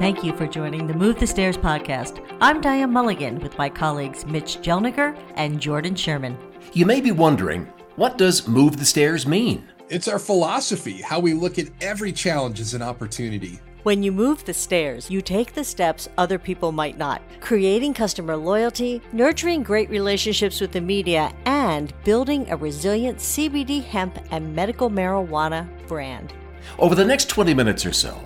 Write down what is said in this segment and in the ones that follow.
Thank you for joining the Move the Stairs podcast. I'm Diane Mulligan with my colleagues Mitch Jelniker and Jordan Sherman. You may be wondering, what does Move the Stairs mean? It's our philosophy, how we look at every challenge as an opportunity. When you move the stairs, you take the steps other people might not, creating customer loyalty, nurturing great relationships with the media, and building a resilient CBD hemp and medical marijuana brand. Over the next 20 minutes or so,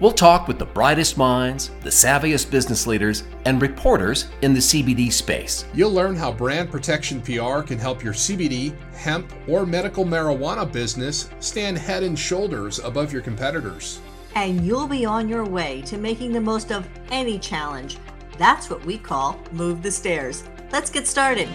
We'll talk with the brightest minds, the savviest business leaders, and reporters in the CBD space. You'll learn how brand protection PR can help your CBD, hemp, or medical marijuana business stand head and shoulders above your competitors. And you'll be on your way to making the most of any challenge. That's what we call Move the Stairs. Let's get started.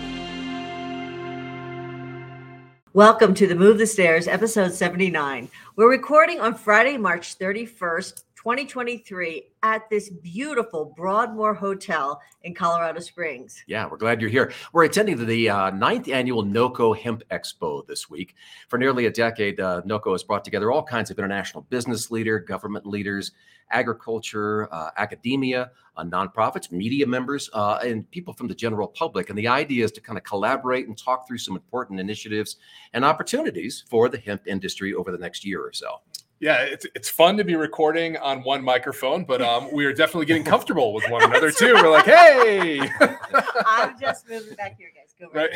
Welcome to the Move the Stairs, episode 79. We're recording on Friday, March 31st, 2023 at this beautiful Broadmoor Hotel in Colorado Springs. Yeah, we're glad you're here. We're attending the uh, ninth annual NoCo Hemp Expo this week. For nearly a decade, uh, NoCo has brought together all kinds of international business leader, government leaders, agriculture, uh, academia, uh, nonprofits, media members, uh, and people from the general public. And the idea is to kind of collaborate and talk through some important initiatives and opportunities for the hemp industry over the next year or so yeah, it's it's fun to be recording on one microphone, but um, we are definitely getting comfortable with one another too. We're like, hey, I'm just moving back here, guys. Go right.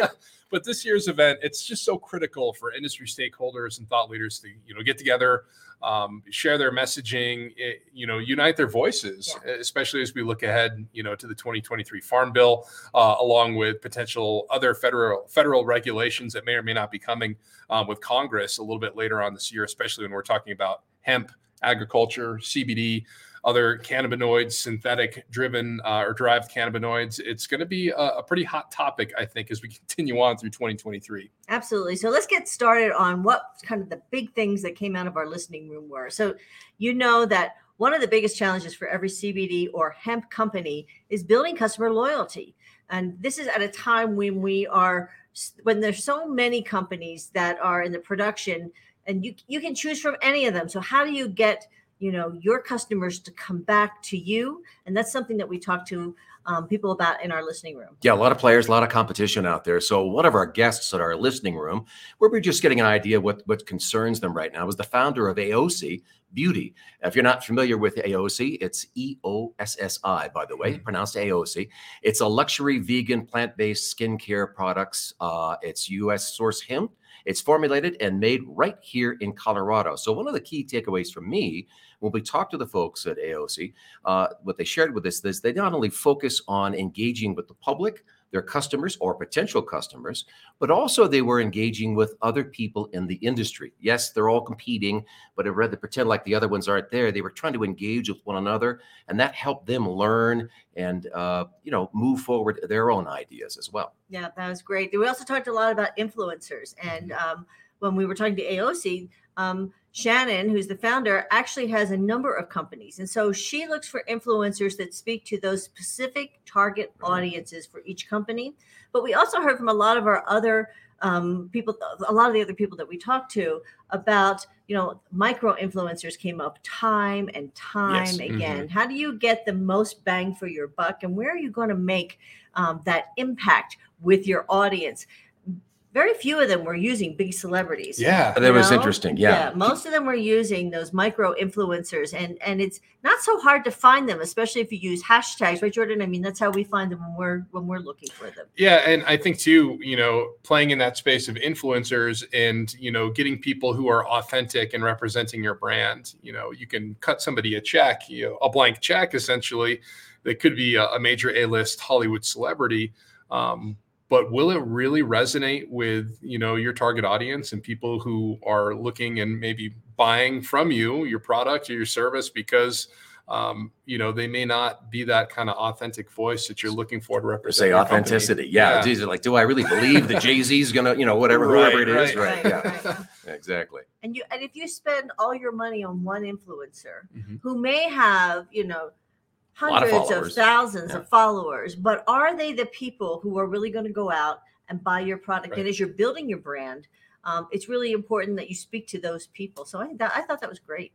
right. but this year's event, it's just so critical for industry stakeholders and thought leaders to you know get together, um, share their messaging, it, eh, you know, unite their voices, yeah. especially as we look ahead, you know, to the 2023 Farm Bill, uh, along with potential other federal federal regulations that may or may not be coming um, with Congress a little bit later on this year, especially when we're talking about hemp, agriculture, CBD other cannabinoids, synthetic driven uh, or derived cannabinoids. It's going to be a, a, pretty hot topic, I think, as we continue on through 2023. Absolutely. So let's get started on what kind of the big things that came out of our listening room were. So, you know that one of the biggest challenges for every CBD or hemp company is building customer loyalty. And this is at a time when we are when there's so many companies that are in the production and you you can choose from any of them. So how do you get you know your customers to come back to you. And that's something that we talk to um, people about in our listening room. Yeah a lot of players a lot of competition out there. So one of our guests at our listening room where we're just getting an idea what what concerns them right now is the founder of Eossi beauty. If you're not familiar with Eossi it's e-o-s-s-i by the way mm-hmm. pronounced Eossi it's a luxury vegan plant-based skincare products. Uh, it's us source hemp it's formulated and made right here in Colorado. So, one of the key takeaways for me when we talked to the folks at AOC, uh, what they shared with us is they not only focus on engaging with the public, their customers or potential customers, but also they were engaging with other people in the industry. Yes, they're all competing, but rather pretend like the other ones aren't there. They were trying to engage with one another, and that helped them learn and uh, you know move forward their own ideas as well. Yeah, that was great. We also talked a lot about influencers, and mm-hmm. um, when we were talking to AOC, Um, Shannon, who's the founder, actually has a number of companies. And so she looks for influencers that speak to those specific target audiences for each company. But we also heard from a lot of our other um, people, a lot of the other people that we talked to about, you know, micro influencers came up time and time yes. again. Mm-hmm. How do you get the most bang for your buck? And where are you going to make um, that impact with your audience? Very few of them were using big celebrities. Yeah, that was know? interesting. Yeah. yeah. most of them were using those micro influencers, and and it's not so hard to find them, especially if you use hashtags, right, Jordan? I mean, that's how we find them when we're when we're looking for them. Yeah, and I think too, you know, playing in that space of influencers and you know, getting people who are authentic and representing your brand. You know, you can cut somebody a check, you know, a blank check essentially, that could be a, a major A-list Hollywood celebrity. Um, but will it really resonate with you know your target audience and people who are looking and maybe buying from you your product or your service because um, you know they may not be that kind of authentic voice that you're looking for to represent. Say authenticity, yeah. yeah. like, do I really believe that Jay Z is gonna, you know, whatever, right, whoever it is, right? right, right yeah, exactly. And you, and if you spend all your money on one influencer mm-hmm. who may have, you know, hundreds of, of, thousands yeah. of followers, but are they the people who are really going to go out and buy your product? Right. And as you're building your brand, um, it's really important that you speak to those people. So I, that, I thought that was great.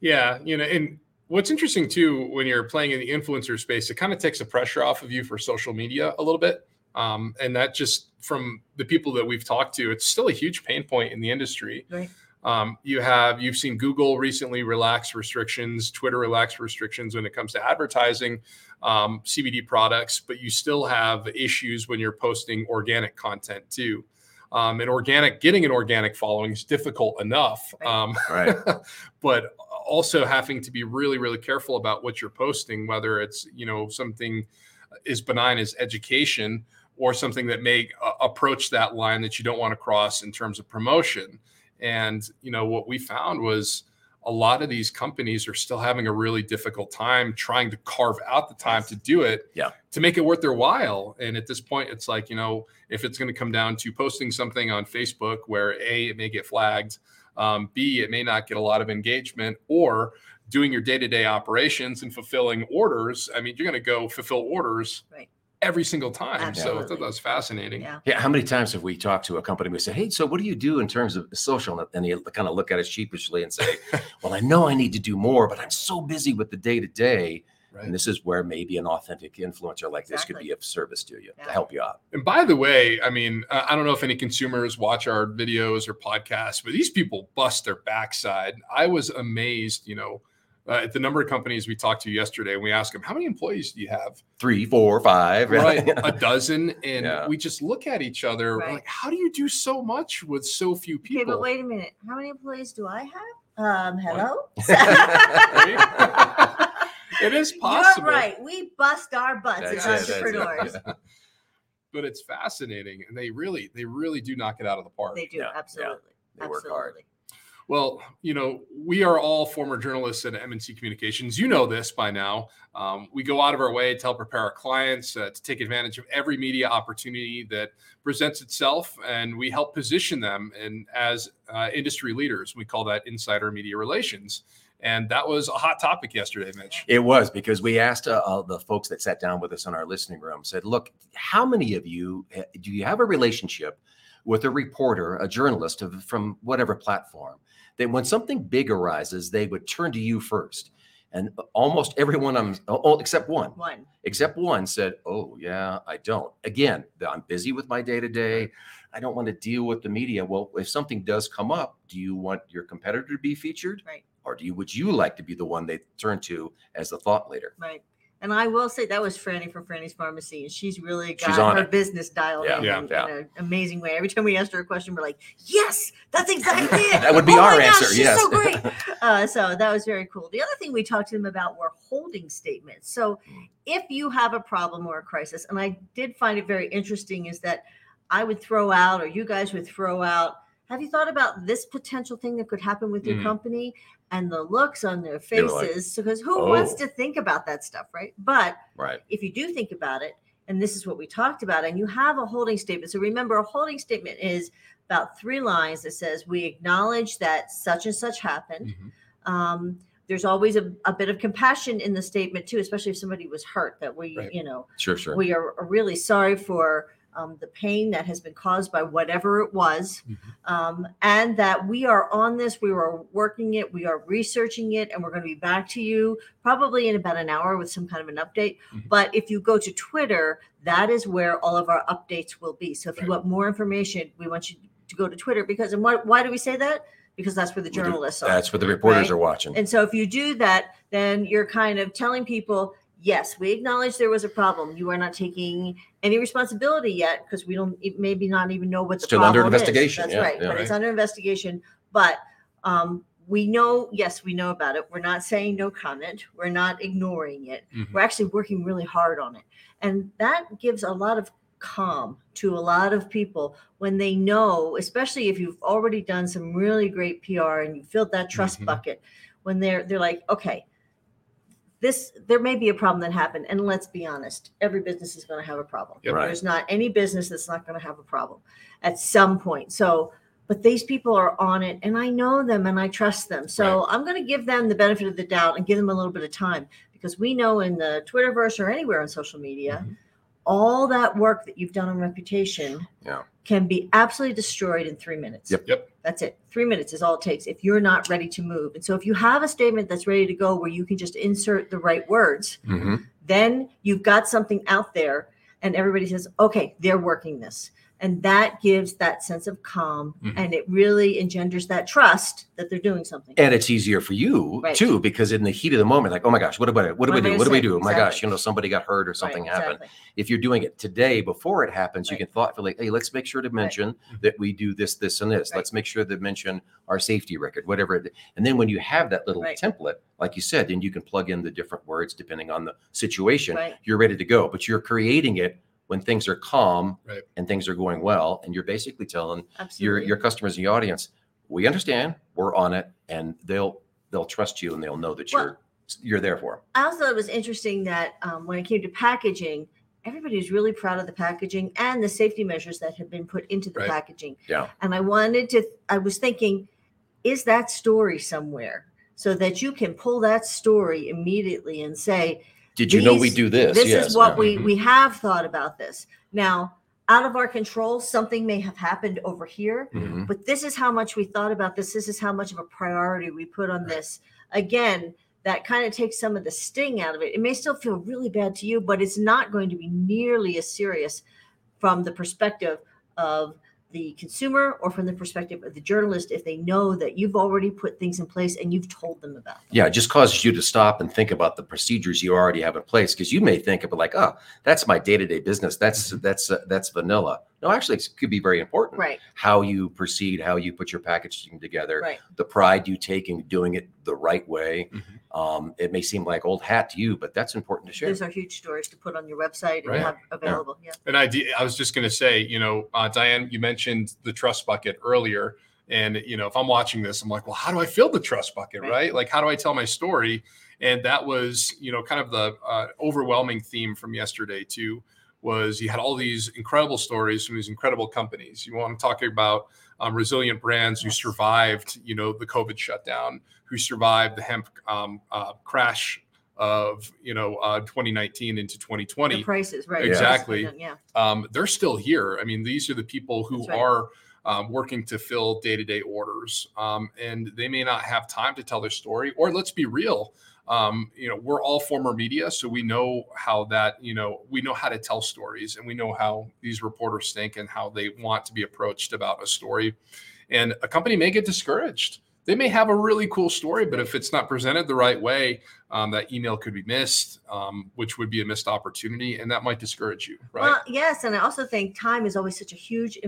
Yeah, you know, and What's interesting too, when you're playing in the influencer space, it kind of takes the pressure off of you for social media a little bit. Um, and that just from the people that we've talked to, it's still a huge pain point in the industry. Right. Um, you have you've seen Google recently relax restrictions, Twitter relax restrictions when it comes to advertising um, CBD products, but you still have issues when you're posting organic content too. Um, and organic, getting an organic following is difficult enough. Right. Um, Right. but also having to be really, really careful about what you're posting, whether it's you know something as benign as education or something that may uh, approach that line that you don't want to cross in terms of promotion. And you know what we found was a lot of these companies are still having a really difficult time trying to carve out the time to do it Yeah. to make it worth their while and at this point it's like you know if it's going to come down to posting something on facebook where a it may get flagged um, b it may not get a lot of engagement or doing your day-to-day operations and fulfilling orders i mean you're going to go fulfill orders Right. Every single time so I thought that was fascinating Yeah. Yeah, how many times have we talked to a company? We say, "Hey, so what do you do in terms of social?" And you kind of look at us sheepishly and say, "Well, I know I need to do more, but I'm so busy with the day to day." Right. And this is where maybe an authentic influencer like this could be of service to you Yeah. to help you out. And by the way, I mean, uh, I don't know if any consumers watch our videos or podcasts, but these people bust their backside. I was amazed, you know, uh, at the number of companies we talked to yesterday, and we asked them, "How many employees do you have?" Three, four, five. Right, a dozen, and Yeah. we just look at each other Right. like, "How do you do so much with so few Okay, people?" but wait a minute. How many employees do I have? Um, hello. it is possible, You're right. We bust our butts That's as it, that's it. entrepreneurs. but it's fascinating, and they really, they really do knock it out of the park. They do Yeah, yeah. absolutely. They work hard. Well, you know, we are all former journalists at MNC Communications. You know this by now. Um, we go out of our way to help prepare our clients uh, to take advantage of every media opportunity that presents itself, and we help position them and as uh, industry leaders. We call that insider media relations, and that was a hot topic yesterday, Mitch. It was because we asked uh, uh, the folks that sat down with us in our listening room, said, Look, how many of you uh, do you have a relationship with a reporter, a journalist from whatever platform, that when something big arises, they would turn to you first? And almost everyone, I'm, oh, oh except one, One. except one said, Oh, yeah, I don't. Again, I'm busy with my day to day. I don't want to deal with the media. Well, if something does come up, do you want your competitor to be featured? Right. Or do you would you like to be the one they turn to as the thought leader? Right. And I will say that was Franny from Franny's Pharmacy, and she's really got She's on her it. business dialed Yeah, in, yeah, in, yeah. an amazing way. Every time we asked her a question, we're like, "Yes, that's exactly it." That would be Oh our my gosh, answer, She's yes. so great. Uh, so that was very cool. The other thing we talked to them about were holding statements. So Mm. if you have a problem or a crisis, and I did find it very interesting, is that I would throw out, or you guys would throw out. Have you thought about this potential thing that could happen with your Mhm. company? And the looks on their were like, faces, because who wants "Oh." to think about that stuff, right? But Right. if you do think about it, and this is what we talked about, and you have a holding statement. So remember, a holding statement is about three lines that says, We acknowledge that such and such happened. Mhm. Um, there's always a, a bit of compassion in the statement, too, especially if somebody was hurt, that we, Right. you know, Sure, sure. we are really sorry for um, the pain that has been caused by whatever it was, Mhm. um, and that we are on this, we are working it, we are researching it, and we're going to be back to you probably in about an hour with some kind of an update. Mhm. But if you go to Twitter, that is where all of our updates will be. So if Right. you want more information, we want you to go to Twitter because, and why, why do we say that? Because that's where the- journalists are. That's where the reporters right? are watching. And so if you do that, then you're kind of telling people, yes, we acknowledge there was a problem. You are not taking any responsibility yet because we don't maybe not even know what the Still under problem is. investigation, That's yeah, right. yeah. but it's under investigation. But um, we know, yes, we know about it. We're not saying no comment. We're not ignoring it. Mhm. We're actually working really hard on it. And that gives a lot of calm to a lot of people when they know, especially if you've already done some really great PR and you filled that trust Mhm. bucket, when they're they're like, okay, this there may be a problem that happened. And let's be honest, every business is going to have a problem. Yep. Right. There's not any business that's not going to have a problem at some point. So but these people are on it and I know them and I trust them. So I'm going to give them the benefit of the doubt and give them a little bit of time because we know in the Twitterverse or anywhere on social media, Mhm. all that work that you've done on reputation Yeah. Can be absolutely destroyed in three minutes. Yep. Yep. That's it. Three minutes is all it takes if you're not ready to move. And so if you have a statement that's ready to go where you can just insert the right words, Mhm. then you've got something out there and everybody says, okay, they're working this. And that gives that sense of calm Mhm. and it really engenders that trust that they're doing something. And it's easier for you Right. too, because in the heat of the moment, like, oh my gosh, what do I, what do What we do? What do we do? Oh my gosh, you know, somebody got hurt or something Right, happened. exactly. If you're doing it today before it happens, you can thoughtfully, hey, let's make sure to mention that we do this, this, and this. Right. Let's make sure to mention our safety record, whatever. it- And then when you have that little Right. template, like you said, then you can plug in the different words depending on the situation. Right. You're ready to go, but you're creating it when things are calm Right. and things are going well, and you're basically telling your Absolutely. your customers and your audience, we understand, we're on it, and they'll they'll trust you and they'll know that Well- you're you're there for them. I also thought it was interesting that um, when it came to packaging, everybody was really proud of the packaging and the safety measures that had been put into the Right. packaging. Yeah. And I wanted to, I was thinking, is that story somewhere so that you can pull that story immediately and say, Did you know we do this? this yes. is what yeah. we Mhm. we have thought about this. Now, out of our control, something may have happened over here, Mhm. but this is how much we thought about this. This is how much of a priority we put on this. Again, that kind of takes some of the sting out of it. It may still feel really bad to you, but it's not going to be nearly as serious from the perspective of the consumer or from the perspective of the journalist if they know that you've already put things in place and you've told them about them. Yeah, it just causes you to stop and think about the procedures you already have in place because you may think of it like, oh, that's my day-to-day business. That's that's uh, that's vanilla. No, actually, it could be very important. Right, How you proceed, how you put your packaging together, right. the pride you take in doing it the right way. Mhm. Um, it may seem like old hat to you, but that's important to share. Those are huge stories to put on your website and Right. have available. Yeah. And I, I was just going to say, you know, uh, Diane, you mentioned the trust bucket earlier. And, you know, if I'm watching this, I'm like, well, how do I fill the trust bucket? Right. Right. Like, how do I tell my story? And that was, you know, kind of the uh, overwhelming theme from yesterday, too, was you had all these incredible stories from these incredible companies. You want to talk about um, resilient brands who survived, you know, the COVID shutdown, who survived the hemp um, uh, crash of, you know, uh, 2019 into 2020 The prices, right. Exactly. Yeah. um, they're still here. I mean, these are the people who right. are um, working to fill day to day orders, um, and they may not have time to tell their story. Or let's be real, um, you know, we're all former media, so we know how that, you know, we know how to tell stories, and we know how these reporters think and how they want to be approached about a story. And a company may get discouraged. They may have a really cool story, but if it's not presented the right way, um, that email could be missed, um, which would be a missed opportunity, and that might discourage you, right? Well, yes, and I also think time is always such a huge,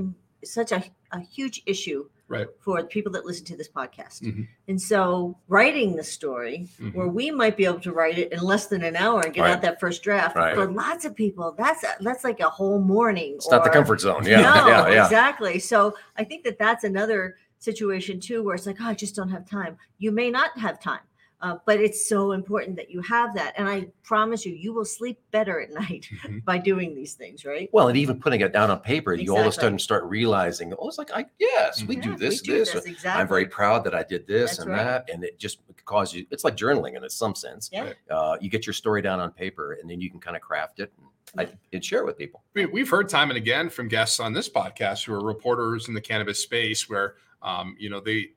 such a, a huge issue Right. for the people that listen to this podcast. Mhm. And so, writing the story, Mhm. where we might be able to write it in less than an hour and get Right. out that first draft, Right. for lots of people, that's a, that's like a whole morning. It's not the comfort zone. Yeah, no, yeah, yeah. exactly. So I think that that's another situation too, where it's like, oh, I just don't have time. You may not have time, uh, but it's so important that you have that. And I promise you, you will sleep better at night Mhm. by doing these things, right? Well, and even putting it down on paper, you all of a sudden start realizing, oh, it's like, I yes, we do this, we do this. this, exactly. I'm very proud that I did this That's and right. that, and it just causes you. It's like journaling in some sense. Yeah. Uh, you get your story down on paper, and then you can kind of craft it and, I, and share it with people. We, we've heard time and again from guests on this podcast who are reporters in the cannabis space where um, you know they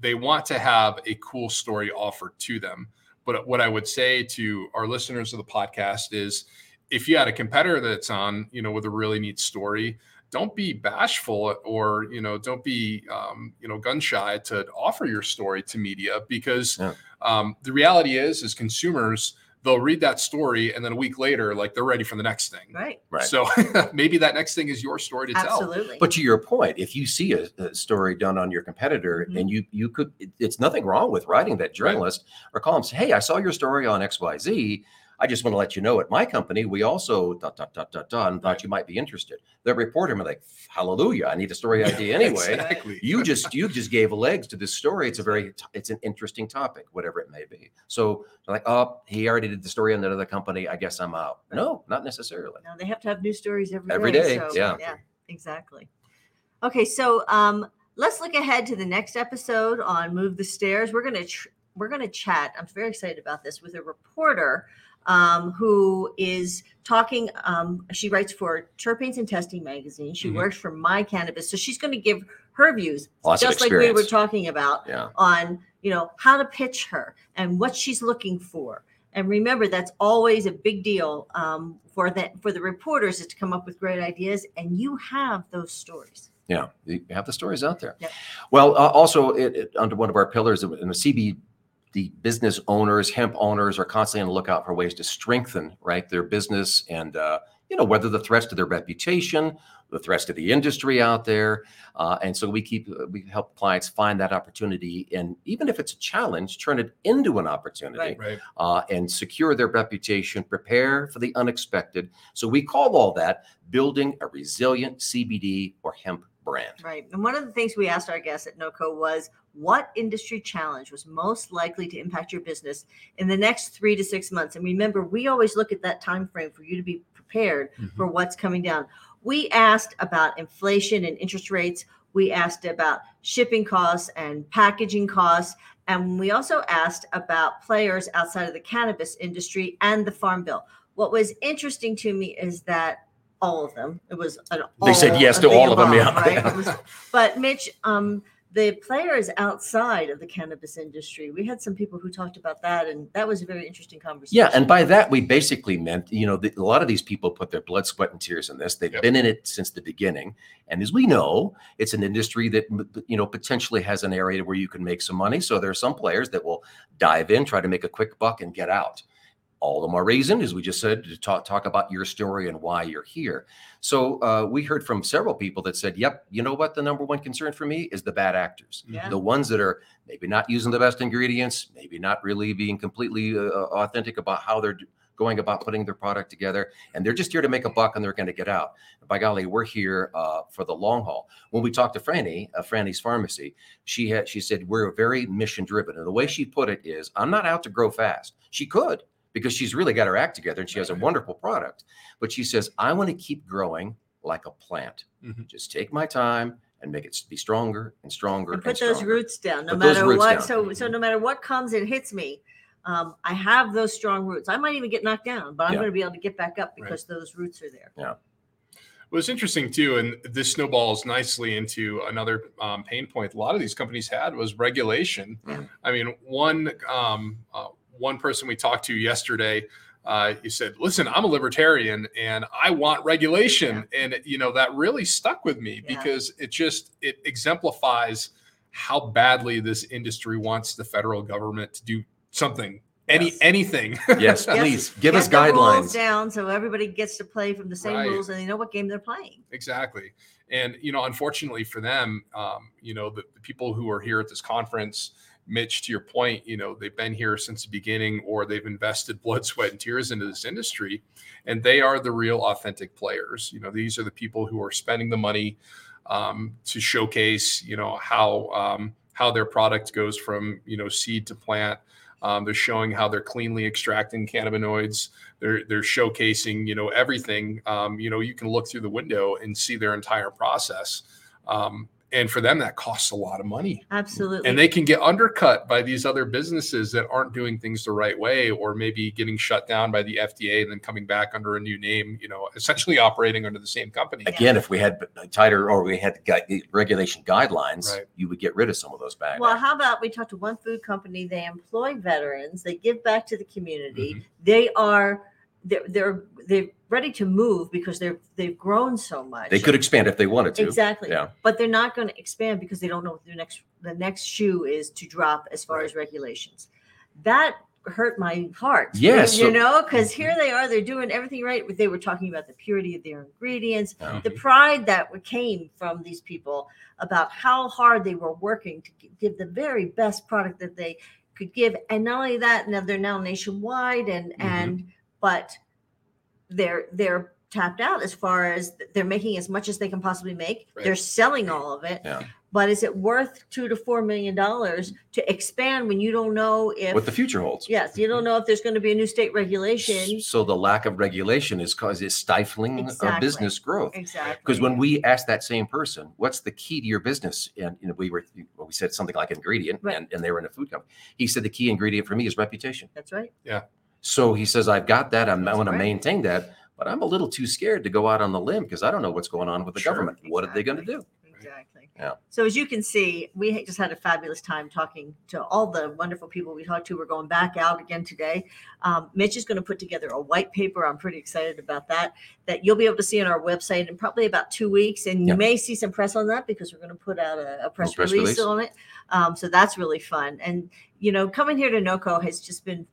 they want to have a cool story offered to them but what i would say to our listeners of the podcast is if you had a competitor that's on you know with a really neat story don't be bashful or you know don't be um, you know gun shy to offer your story to media because Yeah. um, the reality is as consumers they'll read that story and then a week later like they're ready for the next thing Right. Right. so maybe that next thing is your story to tell. Absolutely. But to your point, if you see a, a story done on your competitor, Mhm. and you you could, it- it's nothing wrong with writing that journalist or call them say, "Hey, I saw your story on X Y Z. I just want to let you know at my company we also dot dot dot dot dot and thought you might be interested." The reporter be like, "Hallelujah! I need a story idea anyway." Exactly. you just you just gave legs to this story. It's a very it's an interesting topic, whatever it may be. So they're like, oh, he already did the story on that other company. I guess I'm out. No, not necessarily. No, they have to have new stories every day. Every day, so, yeah. Yeah. Exactly. Okay. So um, let's look ahead to the next episode on Move the Stairs. We're gonna tr- we're gonna chat. I'm very excited about this with a reporter um, who is talking. Um, she writes for Terpenes and Testing magazine. She Mhm. works for My Cannabis, so she's going to give her views, Lots just like we were talking about Yeah. on you know how to pitch her and what she's looking for. And remember, that's always a big deal um, for that for the reporters is to come up with great ideas, and you have those stories. Yeah, you have the stories out there. Yep. Well, uh, also it, it, under one of our pillars in the CB, the business owners, hemp owners are constantly on the lookout for ways to strengthen right their business and uh, you know whether the threats to their reputation, the threats to the industry out there, uh, and so we keep we help clients find that opportunity and even if it's a challenge, turn it into an opportunity Right. Right. uh, and secure their reputation, prepare for the unexpected. So we call all that building a resilient CBD or hemp brand. Right. And one of the things we asked our guests at NoCo was what industry challenge was most likely to impact your business in the next three to six months? And remember, we always look at that time frame for you to be prepared for what's coming down. We asked about inflation and interest rates. We asked about shipping costs and packaging costs. And we also asked about players outside of the cannabis industry and the farm bill. What was interesting to me is that all of them, it was an They said yes to all of them, above, yeah. Right? Was- but Mitch, um, the players outside of the cannabis industry, we had some people who talked about that, and that was a very interesting conversation. Yeah, and by that we basically meant, you know, the, a lot of these people put their blood, sweat, and tears in this. They've Yep. been in it since the beginning, and as we know, it's an industry that you know potentially has an area where you can make some money. So there are some players that will dive in, try to make a quick buck, and get out. All the more reason, as we just said, to talk talk about your story and why you're here. So uh, we heard from several people that said, "Yep, you know what? The number one concern for me is the bad actors." Yeah. the ones that are maybe not using the best ingredients, maybe not really being completely uh, authentic about how they're going about putting their product together, and they're just here to make a buck and they're going to get out. By golly, we're here uh, for the long haul. When we talked to Franny, uh, Franny's Pharmacy, she had she said we're very mission driven, and the way she put it is, I'm not out to grow fast. She could because she's really got her act together and she has a wonderful product, but she says I want to keep growing like a plant. Mhm. Just take my time and make it be stronger and stronger and put and those roots down no Put matter what down. so so no matter what comes and hits me um, i have those strong roots i might even get knocked down but i'm Yeah. going to be able to get back up Right. because those roots are there Yeah. Well, it's interesting too, and this snowballs nicely into another um, pain point a lot of these companies had was regulation. Mhm. I mean, one um, uh, one person we talked to yesterday, uh, he said, "Listen, I'm a libertarian and I want regulation," and you know that really stuck with me Yeah. because it just it exemplifies how badly this industry wants the federal government to do something, any Yes. anything. Yes, Yes. please give Get us the guidelines. down so everybody gets to play from the same Right. rules and they know what game they're playing Exactly. And, you know, unfortunately for them, um, you know, the, the people who are here at this conference, Mitch, to your point, you know, they've been here since the beginning or they've invested blood, sweat, and tears into this industry. And they are the real authentic players. You know, these are the people who are spending the money um, to showcase, you know, how um, how their product goes from, you know, seed to plant. Um, they're showing how they're cleanly extracting cannabinoids they're they're showcasing you know everything um, you know you can look through the window and see their entire process um, and for them that costs a lot of money absolutely and they can get undercut by these other businesses that aren't doing things the right way or maybe getting shut down by the fda and then coming back under a new name you know essentially operating under the same company Again, if we had tighter or we had gui- regulation guidelines, Right. you would get rid of some of those bad. well how about we talk to one food company they employ veterans they give back to the community Mm-hmm. they are they're they're they're ready to move because they're they've grown so much they could expand if they wanted to. exactly Yeah. but they're not going to expand because they don't know what the next the next shoe is to drop as far Right. as regulations that hurt my heart Yes, you so- know because here they are they're doing everything right they were talking about the purity of their ingredients Yeah. the pride that came from these people about how hard they were working to give the very best product that they could give and not only that now they're now nationwide and Mm-hmm. and but they're they're tapped out as far as they're making as much as they can possibly make Right. they're selling all of it Yeah. but is it worth two to four million dollars to expand when you don't know if What the future holds. yes you don't mm-hmm. know if there's going to be a new state regulation So the lack of regulation is cause is stifling Exactly. business growth. exactly Because when we asked that same person, what's the key to your business? And you know, we were well, we said something like ingredient, Right. and, and they were in a food company. He said the key ingredient for me is reputation. that's right So he says, I've got that. I'm, I That's want to maintain that, but I'm a little too scared to go out on the limb because I don't know what's going on with the Sure. government. What are they going to do? Exactly. Yeah. So as you can see, we ha- just had a fabulous time talking to all the wonderful people we talked to. We're going back out again today. Um, Mitch is going to put together a white paper. I'm pretty excited about that. That you'll be able to see on our website in probably about two weeks, and you Yeah. may see some press on that because we're going to put out a, a press, press release, release. on it. Um, so that's really fun. And you know, coming here to NoCo has just been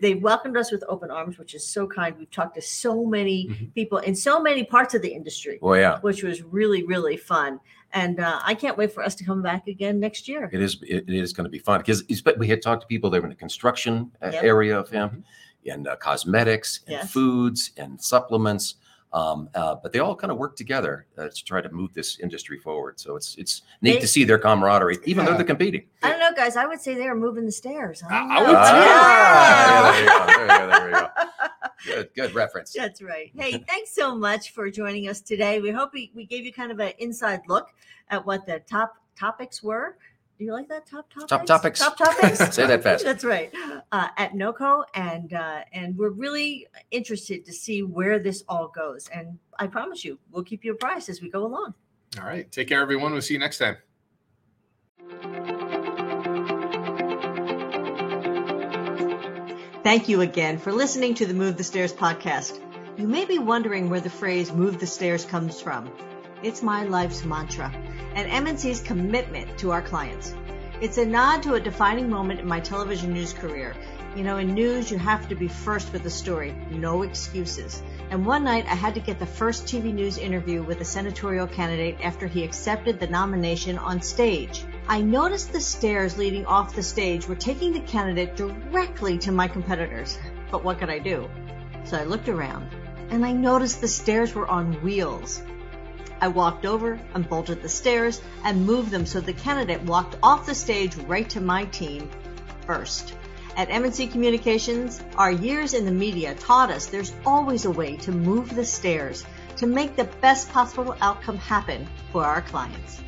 they welcomed us with open arms, which is so kind. We've talked to so many Mhm. people in so many parts of the industry Well, yeah, which was really really fun and uh, i can't wait for us to come back again next year it is. It, is going to be fun because we had talked to people that were in the construction uh, Yep. area of hemp, and uh, cosmetics, and Yes. foods, and supplements. Um, uh, but they all kind of work together uh, to try to move this industry forward. So it's it's neat They- to see their camaraderie, even though they're competing. i don't know guys i would say they are moving the stairs I, I- I know. would Ah, too. yeah, there you go. There you go. There you go. Good, good reference. That's right. Hey, thanks so much for joining us today. We hope we, we gave you kind of an inside look at what the top topics were. Do you like that? Top topics? Top topics. Top topics. Say that fast. That's right. Uh, at NoCo, and uh, and we're really interested to see where this all goes. And I promise you, we'll keep you apprised as we go along. All right. Take care, everyone. We'll see you next time. Thank you again for listening to the Move the Stairs podcast. You may be wondering where the phrase move the stairs comes from. It's my life's mantra and MNC's commitment to our clients. It's a nod to a defining moment in my television news career. You know, in news, you have to be first with the story, no excuses. And one night, I had to get the first TV news interview with a senatorial candidate after he accepted the nomination on stage. I noticed the stairs leading off the stage were taking the candidate directly to my competitors. But what could I do? So I looked around and I noticed the stairs were on wheels. I walked over, unbolted the stairs, and moved them so the candidate walked off the stage right to my team first. At MNC Communications, our years in the media taught us there's always a way to move the stairs to make the best possible outcome happen for our clients.